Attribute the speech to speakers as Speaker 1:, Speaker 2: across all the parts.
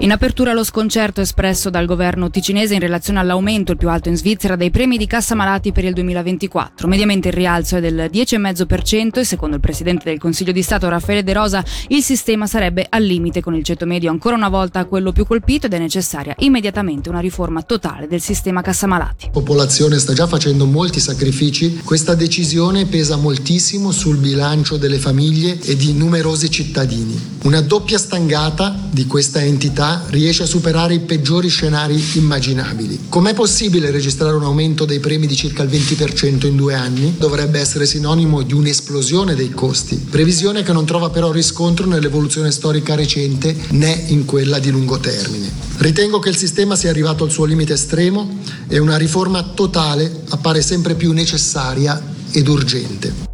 Speaker 1: In apertura lo sconcerto espresso dal governo ticinese in relazione all'aumento, il più alto in Svizzera, dei premi di cassa malati per il 2024. Mediamente il rialzo è del 10,5% e secondo il Presidente del Consiglio di Stato Raffaele De Rosa il sistema sarebbe al limite con il ceto medio ancora una volta quello più colpito ed è necessaria immediatamente una riforma totale del sistema cassa malati.
Speaker 2: La popolazione sta già facendo molti sacrifici, questa decisione pesa moltissimo sul bilancio delle famiglie e di numerosi cittadini. Una doppia stangata di questa entità riesce a superare i peggiori scenari immaginabili. Com'è possibile registrare un aumento dei premi di circa il 20% in due anni? Dovrebbe essere sinonimo di un'esplosione dei costi, previsione che non trova però riscontro nell'evoluzione storica recente né in quella di lungo termine. Ritengo che il sistema sia arrivato al suo limite estremo e una riforma totale appare sempre più necessaria ed urgente.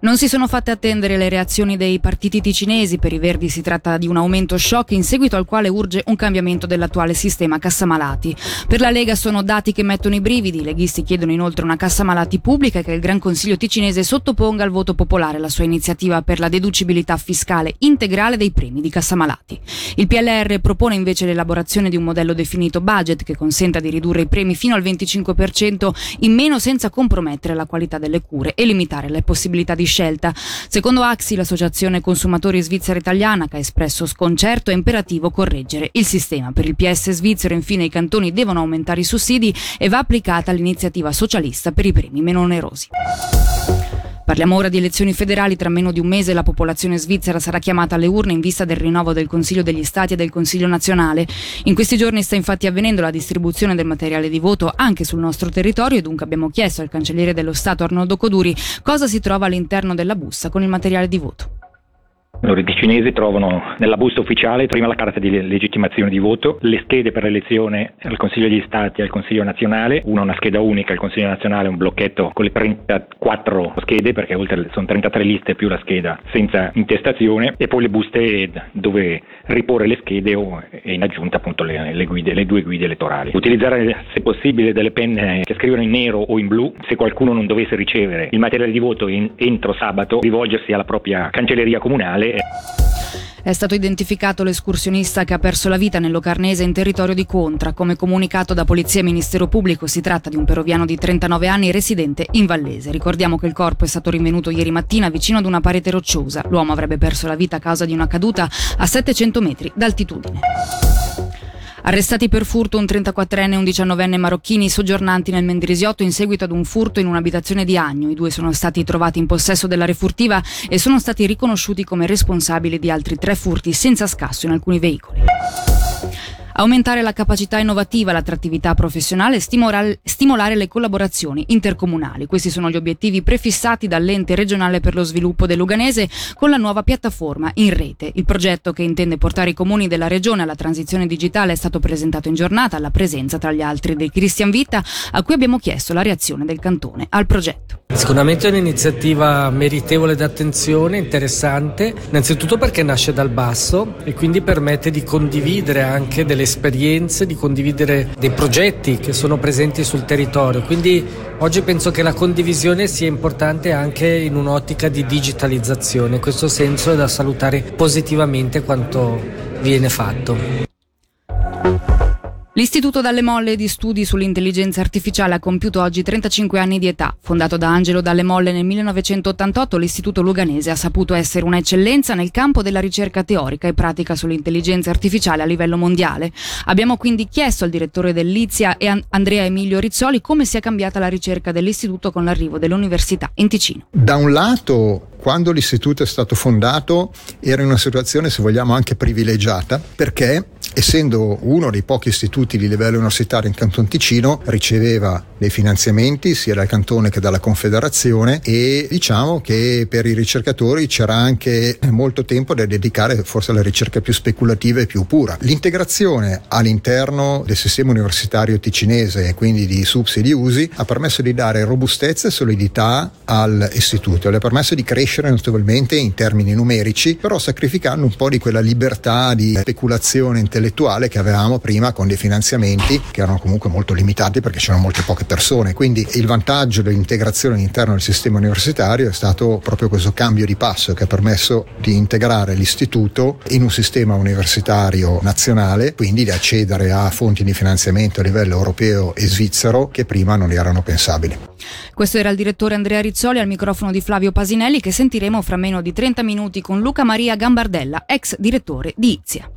Speaker 1: Non si sono fatte attendere le reazioni dei partiti ticinesi. Per i Verdi si tratta di un aumento shock in seguito al quale urge un cambiamento dell'attuale sistema cassamalati. Per la Lega sono dati che mettono i brividi. I leghisti chiedono inoltre una cassamalati pubblica e che il Gran Consiglio ticinese sottoponga al voto popolare la sua iniziativa per la deducibilità fiscale integrale dei premi di cassamalati. Il PLR propone invece l'elaborazione di un modello definito budget che consenta di ridurre i premi fino al 25% in meno senza compromettere la qualità delle cure e limitare le possibilità di scelta. Secondo Axi, l'associazione consumatori svizzera italiana, che ha espresso sconcerto, è imperativo correggere il sistema. Per il PS svizzero, infine, i cantoni devono aumentare i sussidi e va applicata l'iniziativa socialista per i premi meno onerosi. Parliamo ora di elezioni federali. Tra meno di un mese la popolazione svizzera sarà chiamata alle urne in vista del rinnovo del Consiglio degli Stati e del Consiglio nazionale. In questi giorni sta infatti avvenendo la distribuzione del materiale di voto anche sul nostro territorio e dunque abbiamo chiesto al cancelliere dello Stato Arnoldo Coduri cosa si trova all'interno della busta con il materiale di voto.
Speaker 3: I cinesi trovano nella busta ufficiale prima la carta di legittimazione di voto, le schede per l'elezione al Consiglio degli Stati e al Consiglio nazionale, una una scheda unica al Consiglio nazionale, un blocchetto con le 34 schede, perché oltre sono 33 liste più la scheda senza intestazione, e poi le buste dove riporre le schede e in aggiunta appunto le, le, guide, le due guide elettorali. Utilizzare se possibile delle penne che scrivono in nero o in blu, se qualcuno non dovesse ricevere il materiale di voto in, entro sabato, rivolgersi alla propria cancelleria comunale
Speaker 1: è stato identificato l'escursionista che ha perso la vita nell'Ocarnese in territorio di Contra. Come comunicato da Polizia e Ministero Pubblico, si tratta di un peruviano di 39 anni residente in Vallese. Ricordiamo che il corpo è stato rinvenuto ieri mattina vicino ad una parete rocciosa. L'uomo avrebbe perso la vita a causa di una caduta a 700 metri d'altitudine. Arrestati per furto un 34enne e un 19enne marocchini soggiornanti nel Mendrisiotto in seguito ad un furto in un'abitazione di Agno. I due sono stati trovati in possesso della refurtiva e sono stati riconosciuti come responsabili di altri tre furti senza scasso in alcuni veicoli aumentare la capacità innovativa, l'attrattività professionale e stimolare le collaborazioni intercomunali. Questi sono gli obiettivi prefissati dall'ente regionale per lo sviluppo dell'Uganese con la nuova piattaforma in rete. Il progetto che intende portare i comuni della regione alla transizione digitale è stato presentato in giornata alla presenza tra gli altri del Christian Vita a cui abbiamo chiesto la reazione del cantone al progetto.
Speaker 4: Sicuramente è un'iniziativa meritevole d'attenzione, interessante, innanzitutto perché nasce dal basso e quindi permette di condividere anche delle esperienze, di condividere dei progetti che sono presenti sul territorio. Quindi oggi penso che la condivisione sia importante anche in un'ottica di digitalizzazione. In questo senso è da salutare positivamente quanto viene fatto.
Speaker 1: L'Istituto Dalle Molle di Studi sull'Intelligenza Artificiale ha compiuto oggi 35 anni di età. Fondato da Angelo Dalle Molle nel 1988, l'Istituto Luganese ha saputo essere un'eccellenza nel campo della ricerca teorica e pratica sull'intelligenza artificiale a livello mondiale. Abbiamo quindi chiesto al direttore dell'Izia e Andrea Emilio Rizzoli come sia cambiata la ricerca dell'Istituto con l'arrivo dell'Università in Ticino.
Speaker 5: Da un lato quando l'istituto è stato fondato era in una situazione, se vogliamo, anche privilegiata, perché essendo uno dei pochi istituti di livello universitario in Canton Ticino, riceveva dei finanziamenti sia dal cantone che dalla confederazione e diciamo che per i ricercatori c'era anche molto tempo da dedicare forse alla ricerca più speculativa e più pura. L'integrazione all'interno del sistema universitario ticinese e quindi di SUPS e di USI ha permesso di dare robustezza e solidità all'istituto, le ha permesso di crescere notevolmente in termini numerici, però sacrificando un po' di quella libertà di speculazione intellettuale intellettuale che avevamo prima con dei finanziamenti che erano comunque molto limitati perché c'erano molte poche persone. Quindi il vantaggio dell'integrazione all'interno del sistema universitario è stato proprio questo cambio di passo che ha permesso di integrare l'istituto in un sistema universitario nazionale, quindi di accedere a fonti di finanziamento a livello europeo e svizzero che prima non erano pensabili.
Speaker 1: Questo era il direttore Andrea Rizzoli al microfono di Flavio Pasinelli che sentiremo fra meno di 30 minuti con Luca Maria Gambardella, ex direttore di Izia.